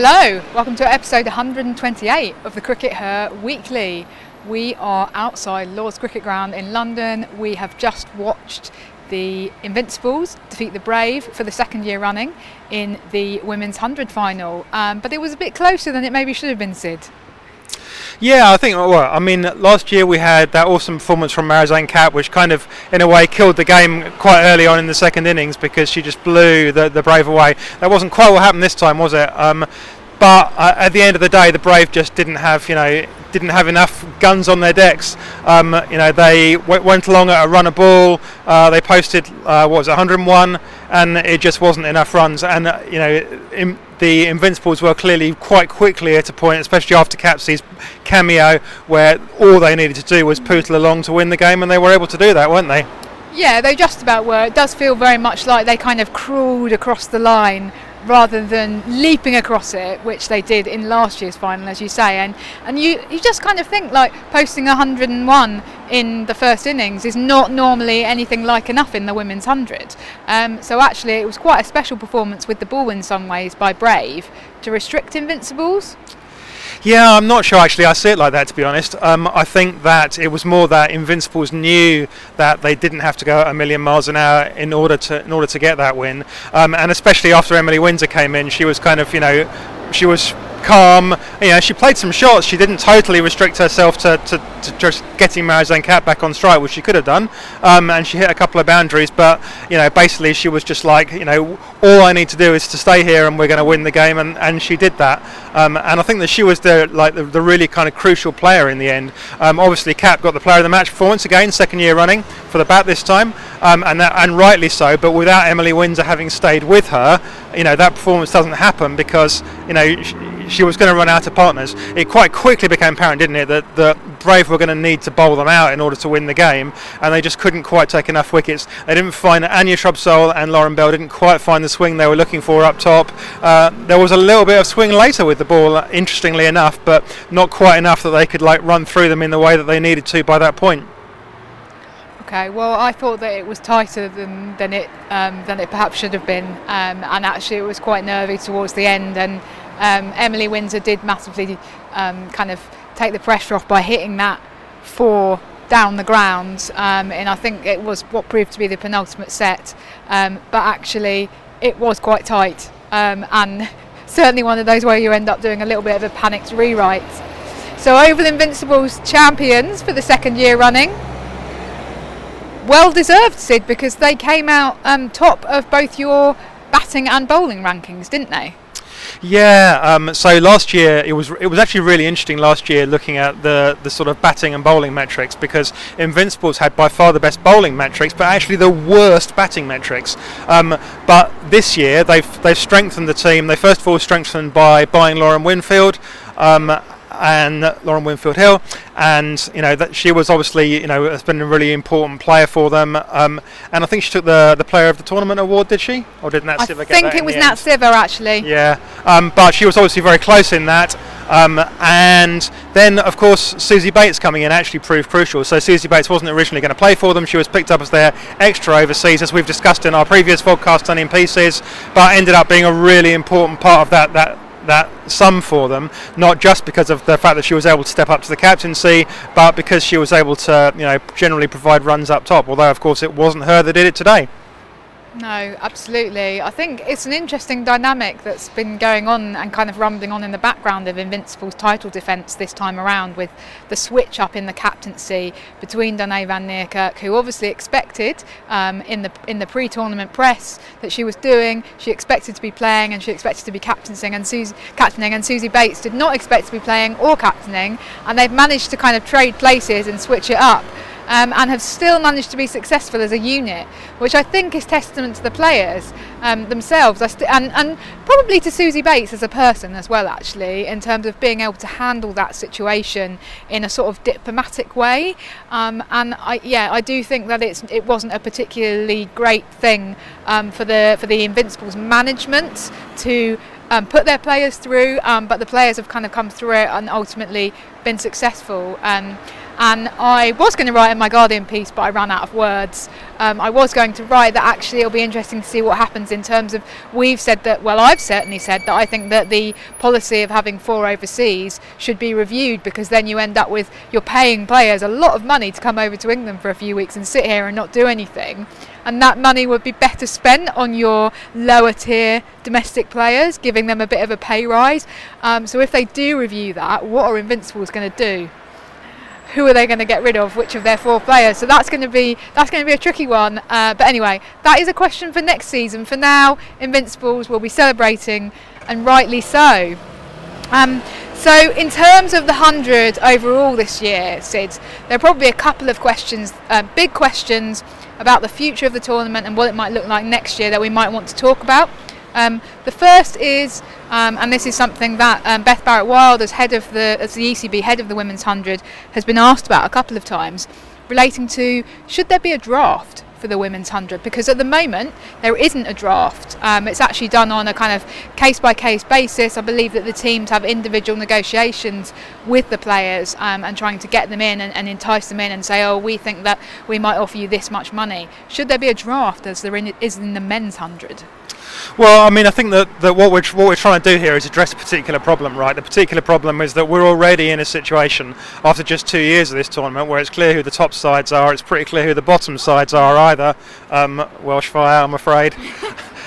Hello, welcome to episode 128 of the CRICKETher Weekly. We are outside Lord's Cricket Ground in London. We have just watched the Invincibles defeat the Brave for the second year running in the women's 100 final, um, but it was a bit closer than it maybe should have been, Sid. Yeah, I think. Well, I mean, last year we had that awesome performance from Marizanne Kapp, which kind of, in a way, killed the game quite early on in the second innings because she just blew the, the Brave away. That wasn't quite what happened this time, was it? Um, but uh, at the end of the day, the Brave just didn't have, you know, didn't have enough guns on their decks. Um, you know, they w- went along at a run ball. Uh, they posted uh, what was it, 101, and it just wasn't enough runs. And uh, you know, the Invincibles were clearly quite quickly at a point, especially after Capsey's cameo, where all they needed to do was pootle along to win the game, and they were able to do that, weren't they? Yeah, they just about were. It does feel very much like they kind of crawled across the line rather than leaping across it, which they did in last year's final, as you say. And and you you just kind of think like posting 101 in the first innings is not normally anything like enough in the women's hundred. Um, so actually, it was quite a special performance with the ball in some ways by Brave to restrict Invincibles. Yeah, I'm not sure actually. I see it like that to be honest. Um, I think that it was more that Invincibles knew that they didn't have to go a million miles an hour in order to in order to get that win, um, and especially after Emily Windsor came in, she was kind of you know she was calm. You know, she played some shots. She didn't totally restrict herself to, to, to just getting Marizanne Kapp back on strike, which she could have done. Um, and she hit a couple of boundaries. But you know, basically, she was just like, you know, all I need to do is to stay here, and we're going to win the game. And, and she did that. Um, and I think that she was the like the, the really kind of crucial player in the end. Um, obviously, Kapp got the player of the match performance again, second year running for the bat this time, um, and that, and rightly so. But without Emily Windsor having stayed with her, you know, that performance doesn't happen because you know. She, she was going to run out of partners. It quite quickly became apparent, didn't it, that the Brave were going to need to bowl them out in order to win the game, and they just couldn't quite take enough wickets. They didn't find Anya Shrubsole and Lauren Bell didn't quite find the swing they were looking for up top. Uh, there was a little bit of swing later with the ball, interestingly enough, but not quite enough that they could like run through them in the way that they needed to by that point. Okay, well, I thought that it was tighter than than it um, than it perhaps should have been, um, and actually it was quite nervy towards the end. And um, Emily Windsor did massively um, kind of take the pressure off by hitting that four down the ground, um, and I think it was what proved to be the penultimate set. Um, but actually, it was quite tight, um, and certainly one of those where you end up doing a little bit of a panicked rewrite. So, Oval Invincibles champions for the second year running. Well deserved, Sid, because they came out um, top of both your batting and bowling rankings, didn't they? Yeah. Um, so last year it was it was actually really interesting last year looking at the the sort of batting and bowling metrics because Invincibles had by far the best bowling metrics, but actually the worst batting metrics. Um, but this year they've they've strengthened the team. They first of all strengthened by buying Lauren Winfield. Um, and Lauren Winfield Hill, and you know that she was obviously you know has been a really important player for them. Um, and I think she took the the Player of the Tournament award, did she, or did Nat Sciver I think it was Nat Sciver actually. Yeah, um, but she was obviously very close in that. Um, and then, of course, Suzie Bates coming in actually proved crucial. So Suzie Bates wasn't originally going to play for them. She was picked up as their extra overseas, as we've discussed in our previous podcast on In Pieces, but ended up being a really important part of that that that sum for them, not just because of the fact that she was able to step up to the captaincy, but because she was able to, you know, generally provide runs up top. Although, of course, it wasn't her that did it today. No, absolutely. I think it's an interesting dynamic that's been going on and kind of rumbling on in the background of Invincible's title defence this time around with the switch up in the captaincy between Dane van Niekerk, who obviously expected um, in the in the pre-tournament press that she was doing, she expected to be playing and she expected to be captaining and Suzie, captaining and Suzie Bates did not expect to be playing or captaining and they've managed to kind of trade places and switch it up um, and have still managed to be successful as a unit, which I think is testament to the players um, themselves st- and, and probably to Suzie Bates as a person as well, actually, in terms of being able to handle that situation in a sort of diplomatic way. Um, and I, yeah, I do think that it's it wasn't a particularly great thing um, for the for the Invincibles management to. Um, put their players through, um, but the players have kind of come through it and ultimately been successful. Um, And I was going to write in my Guardian piece, but I ran out of words. Um, I was going to write that actually it'll be interesting to see what happens in terms of we've said that, well, I've certainly said that I think that the policy of having four overseas should be reviewed because then you end up with you're paying players a lot of money to come over to England for a few weeks and sit here and not do anything and that money would be better spent on your lower tier domestic players, giving them a bit of a pay rise. Um, so if they do review that, what are Invincibles going to do? Who are they going to get rid of? Which of their four players? So that's going to be that's going to be a tricky one. Uh, but anyway, that is a question for next season. For now, Invincibles will be celebrating, and rightly so. Um, so, in terms of the 100 overall this year, Sid, there are probably a couple of questions, uh, big questions about the future of the tournament and what it might look like next year that we might want to talk about. Um, the first is, um, and this is something that um, Beth Barrett Wild, as head of the as the ECB head of the Women's Hundred, has been asked about a couple of times, relating to should there be a draft for the women's 100 because at the moment there isn't a draft. Um, it's actually done on a kind of case by case basis. I believe that the teams have individual negotiations with the players um, and trying to get them in and, and, entice them in and say, oh, we think that we might offer you this much money. Should there be a draft as there in, is in the men's 100? Well, I mean, I think that, that what we're what we're trying to do here is address a particular problem, right? The particular problem is that we're already in a situation after just two years of this tournament where it's clear who the top sides are. It's pretty clear who the bottom sides are either. Um, Welsh Fire, I'm afraid.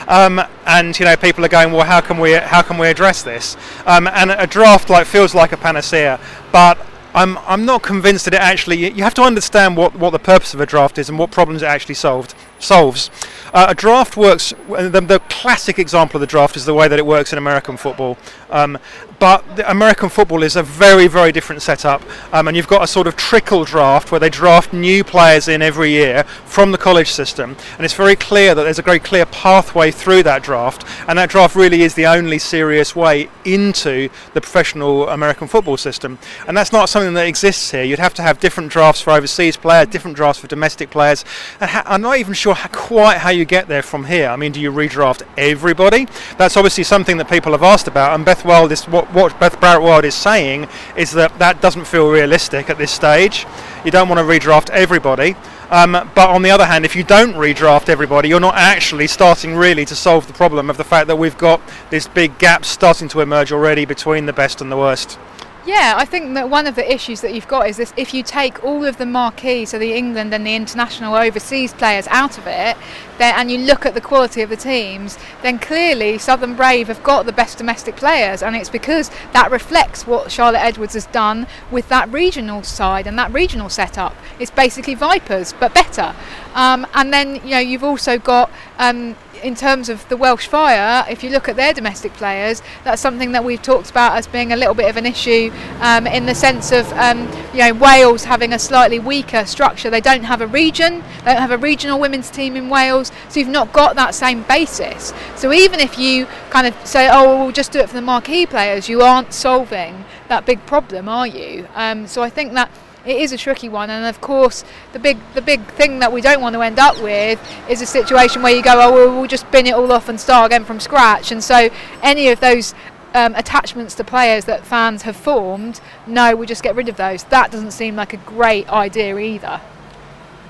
Um, and you know people are going well how can we how can we address this um, and a draft like feels like a panacea but I'm I'm not convinced that it actually. You have to understand what, what the purpose of a draft is and what problems it actually solved solves. Uh, a draft works. The, the, classic example of the draft is the way that it works in American football. Um, but American football is a very very different setup, um, and you've got a sort of trickle draft where they draft new players in every year from the college system, and it's very clear that there's a very clear pathway through that draft, and that draft really is the only serious way into the professional American football system, and that's not something that exists here. You'd have to have different drafts for overseas players, different drafts for domestic players, and ha- I'm not even sure how, quite how you get there from here. I mean, do you redraft everybody? That's obviously something that people have asked about, and Beth Wild is what what Beth Barrett Wild is saying is that that doesn't feel realistic at this stage. You don't want to redraft everybody. Um, but on the other hand, if you don't redraft everybody, you're not actually starting really to solve the problem of the fact that we've got this big gap starting to emerge already between the best and the worst. Yeah, I think that one of the issues that you've got is this if you take all of the marquee, so the England and the international overseas players out of it, then, and you look at the quality of the teams, then clearly Southern Brave have got the best domestic players, and it's because that reflects what Charlotte Edwards has done with that regional side and that regional setup. It's basically Vipers, but better. Um, and then you know you've also got um, in terms of the Welsh Fire, if you look at their domestic players, that's something that we've talked about as being a little bit of an issue um, in the sense of um, you know Wales having a slightly weaker structure. They don't have a region, they don't have a regional women's team in Wales, so you've not got that same basis. So even if you kind of say, oh, well, we'll just do it for the marquee players, you aren't solving that big problem, are you? Um, so I think that it is a tricky one and of course the big the big thing that we don't want to end up with is a situation where you go oh well, we'll just bin it all off and start again from scratch. And so any of those um, attachments to players that fans have formed no we'll just get rid of those. That doesn't seem like a great idea either.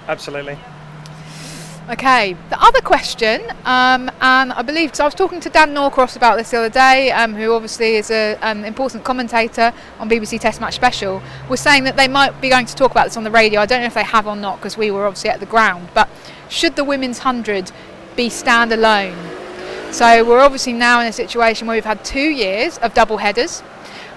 Absolutely Okay, the other question, um, and I believe, because I was talking to Dan Norcross about this the other day, um, who obviously is an um, important commentator on BBC Test Match Special, was saying that they might be going to talk about this on the radio. I don't know if they have or not, because we were obviously at the ground, but should the Women's 100 be standalone? So we're obviously now in a situation where we've had two years of double headers.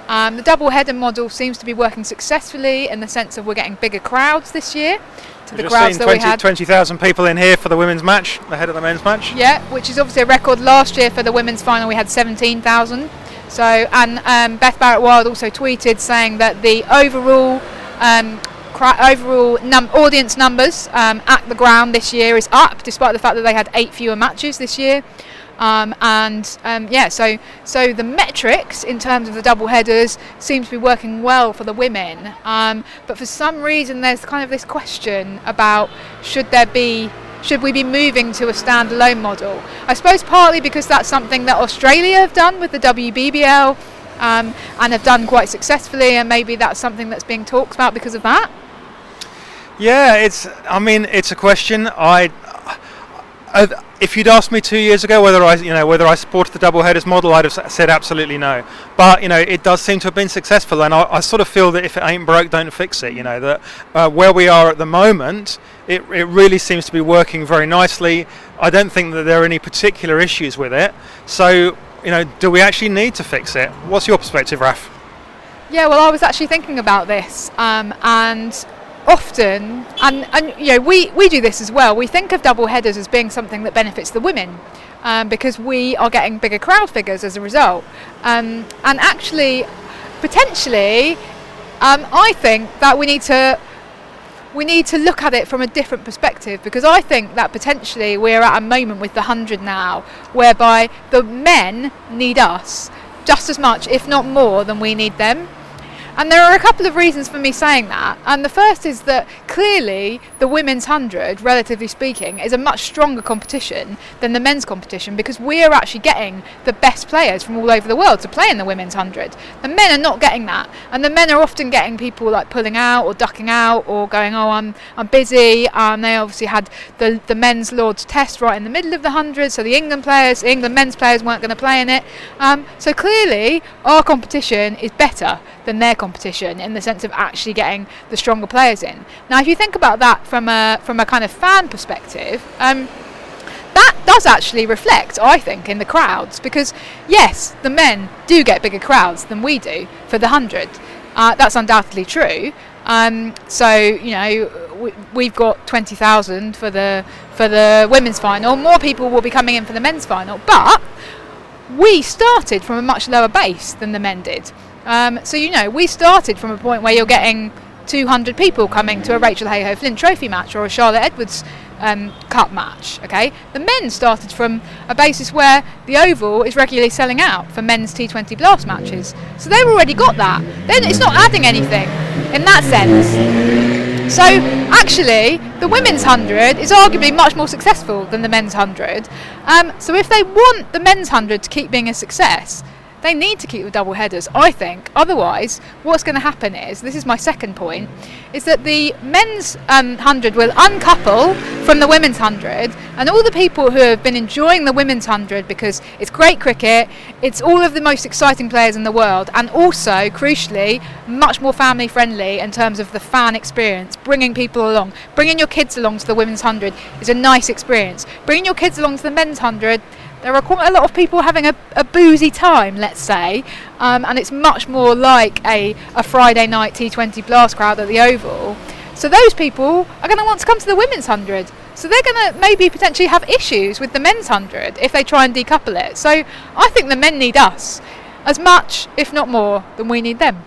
Um, the double header model seems to be working successfully in the sense of we're getting bigger crowds this year to the crowds that 20, we had. 20,000 people in here for the women's match ahead of the men's match. Yeah, which is obviously a record. Last year for the women's final we had 17,000. So, and um, Beth Barrett Wild also tweeted saying that the overall um, overall num- audience numbers um, at the ground this year is up, despite the fact that they had eight fewer matches this year. Um, and um, yeah, so so the metrics in terms of the double headers seem to be working well for the women. Um, but for some reason, there's kind of this question about should there be should we be moving to a standalone model? I suppose partly because that's something that Australia have done with the WBBL um, and have done quite successfully, and maybe that's something that's being talked about because of that. Yeah, it's. I mean, it's a question. I. if you'd asked me two years ago whether I, you know, whether I supported the double headers model, I'd have said absolutely no. But you know, it does seem to have been successful, and I, I sort of feel that if it ain't broke, don't fix it. You know, that uh, where we are at the moment, it, it really seems to be working very nicely. I don't think that there are any particular issues with it. So, you know, do we actually need to fix it? What's your perspective, Raf? Yeah, well, I was actually thinking about this, um, and often, and, and you know, we, we do this as well, we think of double headers as being something that benefits the women. Um, because we are getting bigger crowd figures as a result. Um, and actually, potentially, um, I think that we need to we need to look at it from a different perspective because I think that potentially we're at a moment with the 100 now whereby the men need us just as much, if not more, than we need them. And there are a couple of reasons for me saying that. And the first is that clearly the women's 100, relatively speaking, is a much stronger competition than the men's competition because we are actually getting the best players from all over the world to play in the women's 100. The men are not getting that. And the men are often getting people like pulling out or ducking out or going, oh, I'm, I'm busy. Um, they obviously had the, the men's Lord's test right in the middle of the 100, so the England players, England men's players weren't going to play in it. Um, so clearly our competition is better than their competition in the sense of actually getting the stronger players in. Now, if you think about that from a from a kind of fan perspective. Um, that does actually reflect, I think, in the crowds because, yes, the men do get bigger crowds than we do for the 100. Uh, that's undoubtedly true. Um, so, you know, we, have got 20,000 for the, for the women's final. More people will be coming in for the men's final. But we started from a much lower base than the men did. Um, so you know, we started from a point where you're getting 200 people coming to a Rachel Heyhoe Flint Trophy match or a Charlotte Edwards um, Cup match. Okay, the men started from a basis where the Oval is regularly selling out for men's T20 Blast matches, so they've already got that. Then it's not adding anything in that sense. So actually, the women's 100 is arguably much more successful than the men's 100. Um, so if they want the men's 100 to keep being a success, they need to keep the double headers, I think. Otherwise, what's going to happen is this is my second point is that the men's um, 100 will uncouple from the women's 100, and all the people who have been enjoying the women's 100 because it's great cricket, it's all of the most exciting players in the world, and also, crucially, much more family friendly in terms of the fan experience, bringing people along. Bringing your kids along to the women's 100 is a nice experience. Bringing your kids along to the men's 100 there are quite a lot of people having a, a boozy time, let's say, um, and it's much more like a, a Friday night T20 blast crowd at the Oval. So those people are going to want to come to the women's 100. So they're going to maybe potentially have issues with the men's 100 if they try and decouple it. So I think the men need us as much, if not more, than we need them.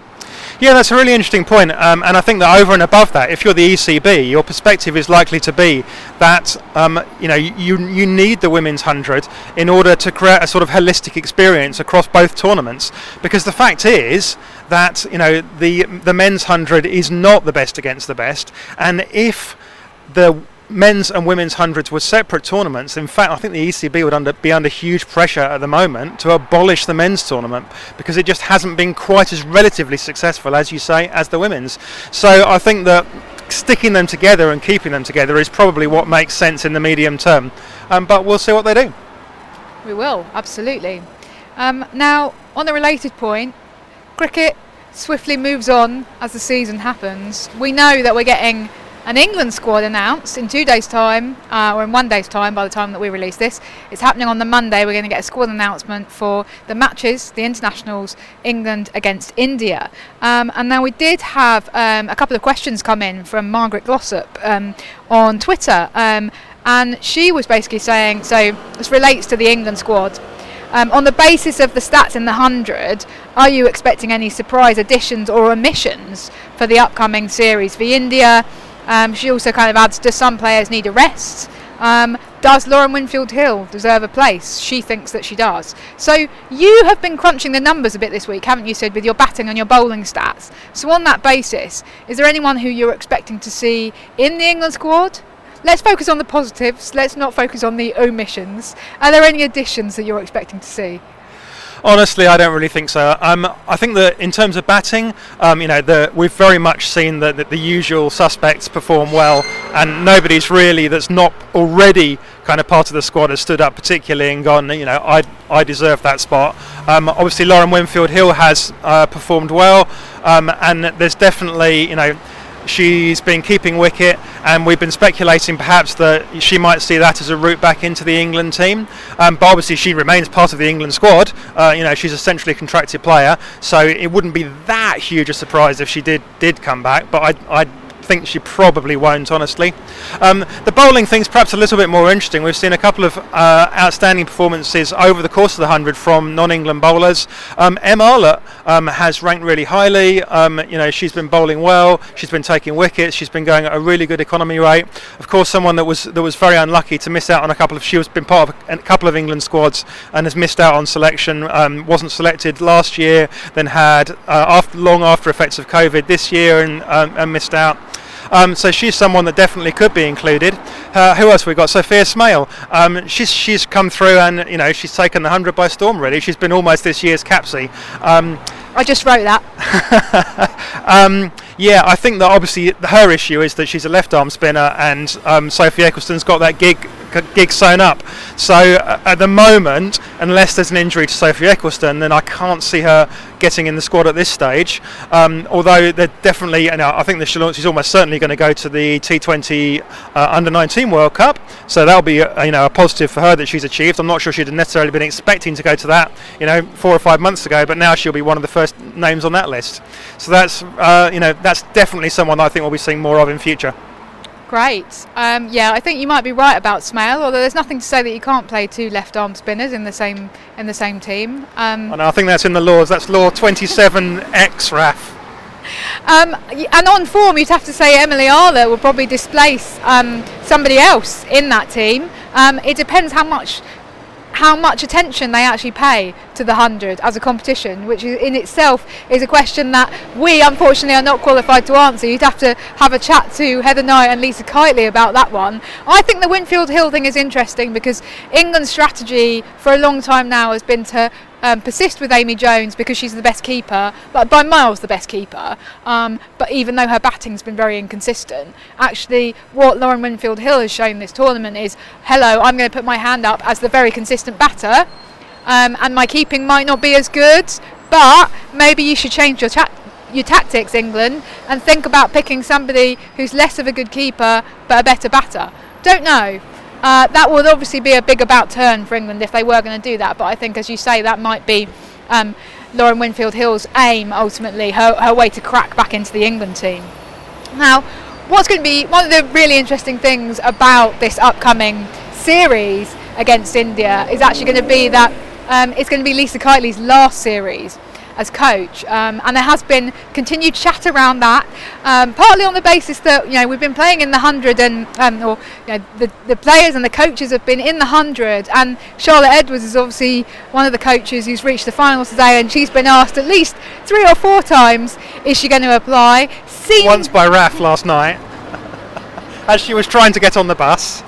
Yeah, that's a really interesting point. Um, and I think that over and above that, if you're the ECB, your perspective is likely to be that um, you know you you need the women's hundred in order to create a sort of holistic experience across both tournaments. Because the fact is that you know the the men's hundred is not the best against the best, and if the men's and women's hundreds were separate tournaments. In fact, I think the ECB would under, be under huge pressure at the moment to abolish the men's tournament because it just hasn't been quite as relatively successful, as you say, as the women's. So I think that sticking them together and keeping them together is probably what makes sense in the medium term. Um, but we'll see what they do. We will, absolutely. Um, now, on a related point, cricket swiftly moves on as the season happens. We know that we're getting an England squad announced in two days' time, uh, or in one day's time by the time that we release this. It's happening on the Monday. We're going to get a squad announcement for the matches, the internationals, England against India. Um, and now we did have um, a couple of questions come in from Margaret Glossop um, on Twitter. Um, and she was basically saying, so this relates to the England squad. Um, on the basis of the stats in the 100, are you expecting any surprise additions or omissions for the upcoming series for India? Um, she also kind of adds, does some players need a rest? Um, does Lauren Winfield Hill deserve a place? She thinks that she does. So you have been crunching the numbers a bit this week, haven't you, Sid, with your batting and your bowling stats? So on that basis, is there anyone who you're expecting to see in the England squad? Let's focus on the positives. Let's not focus on the omissions. Are there any additions that you're expecting to see? Honestly, I don't really think so. Um, I think that in terms of batting, um, you know, the, we've very much seen that, that the usual suspects perform well, and nobody's really that's not already kind of part of the squad has stood up particularly and gone, you know, I I deserve that spot. Um, obviously, Lauren Winfield Hill has uh, performed well, um, and there's definitely, you know She's been keeping wicket, and we've been speculating perhaps that she might see that as a route back into the England team. Um, but obviously, she remains part of the England squad. Uh, you know, she's a centrally contracted player, so it wouldn't be that huge a surprise if she did did come back. But I, I think she probably won't, honestly. Um, the bowling thing's perhaps a little bit more interesting. We've seen a couple of uh, outstanding performances over the course of the 100 from non-England bowlers. Um, Em Arlott um, has ranked really highly. Um, you know, she's been bowling well. She's been taking wickets. She's been going at a really good economy rate. Of course, someone that was that was very unlucky to miss out on a couple of. She has been part of a couple of England squads and has missed out on selection. Um, wasn't selected last year. Then had uh, after long after effects of COVID this year and, um, and missed out. Um, so she's someone that definitely could be included. Uh, who else we got? Sophia Smale. Um, she's she's come through and you know she's taken the hundred by storm. Really, she's been almost this year's Capsey. Um, I just wrote that. yeah, I think that obviously her issue is that she's a left arm spinner, and um, Sophie Ecclestone's got that gig gig sewn up. So uh, at the moment, unless there's an injury to Sophie Ecclestone, then I can't see her getting in the squad at this stage. Um, although they're definitely, know, I think that she's almost certainly going to go to the T20 uh, Under 19 World Cup. So that'll be, a, you know, a positive for her that she's achieved. I'm not sure she'd necessarily been expecting to go to that, you know, four or five months ago, but now she'll be one of the first names on that list. So that's, uh, you know, that's definitely someone I think we'll be seeing more of in future. Great. Um, yeah, I think you might be right about Smale. Although there's nothing to say that you can't play two left-arm spinners in the same in the same team. Um, I, I think that's in the laws. That's law 27X, Raf. Um, and on form, you'd have to say Emily Arlott will probably displace um, somebody else in that team. Um, it depends how much how much attention they actually pay to the 100 as a competition, which in itself is a question that we unfortunately are not qualified to answer. You'd have to have a chat to Heather Knight and Lisa Keightley about that one. I think the Winfield Hill thing is interesting because England's strategy for a long time now has been to um, persist with Amy Jones because she's the best keeper, like by miles the best keeper. Um, but even though her batting's been very inconsistent, actually what Lauren Winfield Hill has shown this tournament is, hello, I'm going to put my hand up as the very consistent batter, um, and my keeping might not be as good, but maybe you should change your ta- your tactics, England, and think about picking somebody who's less of a good keeper but a better batter. Don't know. Uh, that would obviously be a big about turn for England if they were going to do that. But I think, as you say, that might be um, Lauren Winfield Hill's aim ultimately, her, her way to crack back into the England team. Now, what's going to be one of the really interesting things about this upcoming series against India is actually going to be that um, it's going to be Lisa Keightley's last series as coach. Um, and there has been continued chat around that, um, partly on the basis that you know we've been playing in the hundred, and um, or you know, the the players and the coaches have been in the hundred, and Charlotte Edwards is obviously one of the coaches who's reached the finals today, and she's been asked at least three or four times is she going to apply. Seen Once by Raf last night, as she was trying to get on the bus.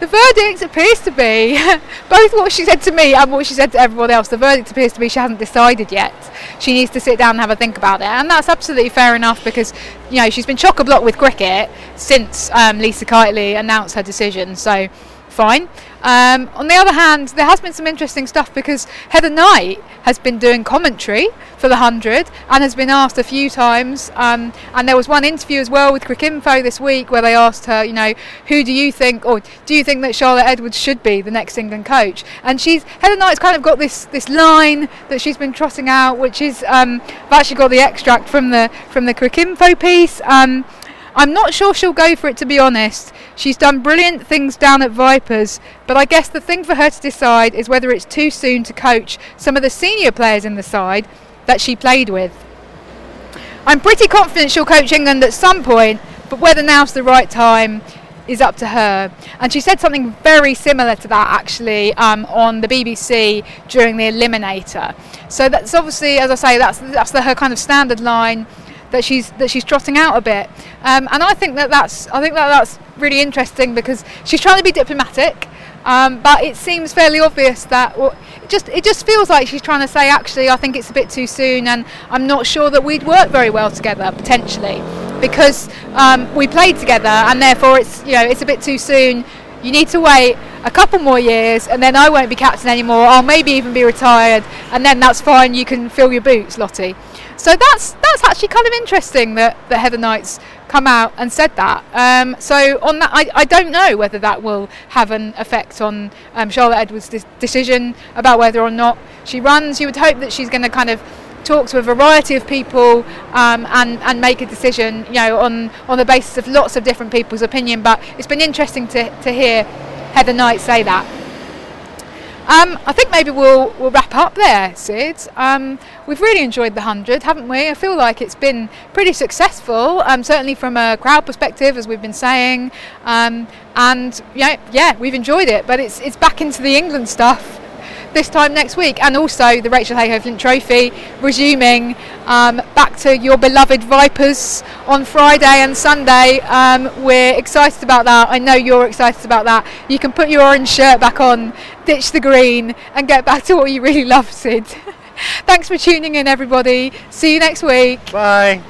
The verdict appears to be both what she said to me and what she said to everyone else. The verdict appears to be she hasn't decided yet. She needs to sit down and have a think about it, and that's absolutely fair enough because you know she's been chock a block with cricket since um, Lisa Keightley announced her decision. So fine. Um, on the other hand, there has been some interesting stuff because Heather Knight has been doing commentary for the 100 and has been asked a few times. Um, and there was one interview as well with Cricinfo this week where they asked her, you know, who do you think, or do you think that Charlotte Edwards should be the next England coach? And she's Heather Knight's kind of got this this line that she's been trotting out, which is um, I've actually got the extract from the from the Cricinfo piece. Um, I'm not sure she'll go for it to be honest. She's done brilliant things down at Vipers, but I guess the thing for her to decide is whether it's too soon to coach some of the senior players in the side that she played with. I'm pretty confident she'll coach England at some point, but whether now's the right time is up to her. And she said something very similar to that actually um, on the BBC during the Eliminator. So that's obviously, as I say, that's that's the, her kind of standard line that she's that she's trotting out a bit. Um, and I think that that's I think that that's really interesting because she's trying to be diplomatic. Um, but it seems fairly obvious that well, it just it just feels like she's trying to say actually I think it's a bit too soon and I'm not sure that we'd work very well together potentially because um, we played together and therefore it's you know it's a bit too soon. You need to wait a couple more years and then I won't be captain anymore. I'll maybe even be retired and then that's fine. You can fill your boots, Lottie. So that's that's actually kind of interesting that, that Heather Knight's come out and said that. Um, so on that, I, I don't know whether that will have an effect on um, Charlotte Edwards' de- decision about whether or not she runs. You would hope that she's going to kind of talk to a variety of people um, and and make a decision, you know, on on the basis of lots of different people's opinion. But it's been interesting to to hear Heather Knight say that. Um, I think maybe we'll we'll wrap up there, Sid. Um, we've really enjoyed the hundred, haven't we? I feel like it's been pretty successful, um, certainly from a crowd perspective, as we've been saying. Um, and yeah, yeah, we've enjoyed it. But it's it's back into the England stuff this time next week, and also the Rachel Heyhoe Flint Trophy resuming um, back to your beloved Vipers on Friday and Sunday. Um, we're excited about that. I know you're excited about that. You can put your orange shirt back on, ditch the green, and get back to what you really love, Sid. Thanks for tuning in, everybody. See you next week. Bye.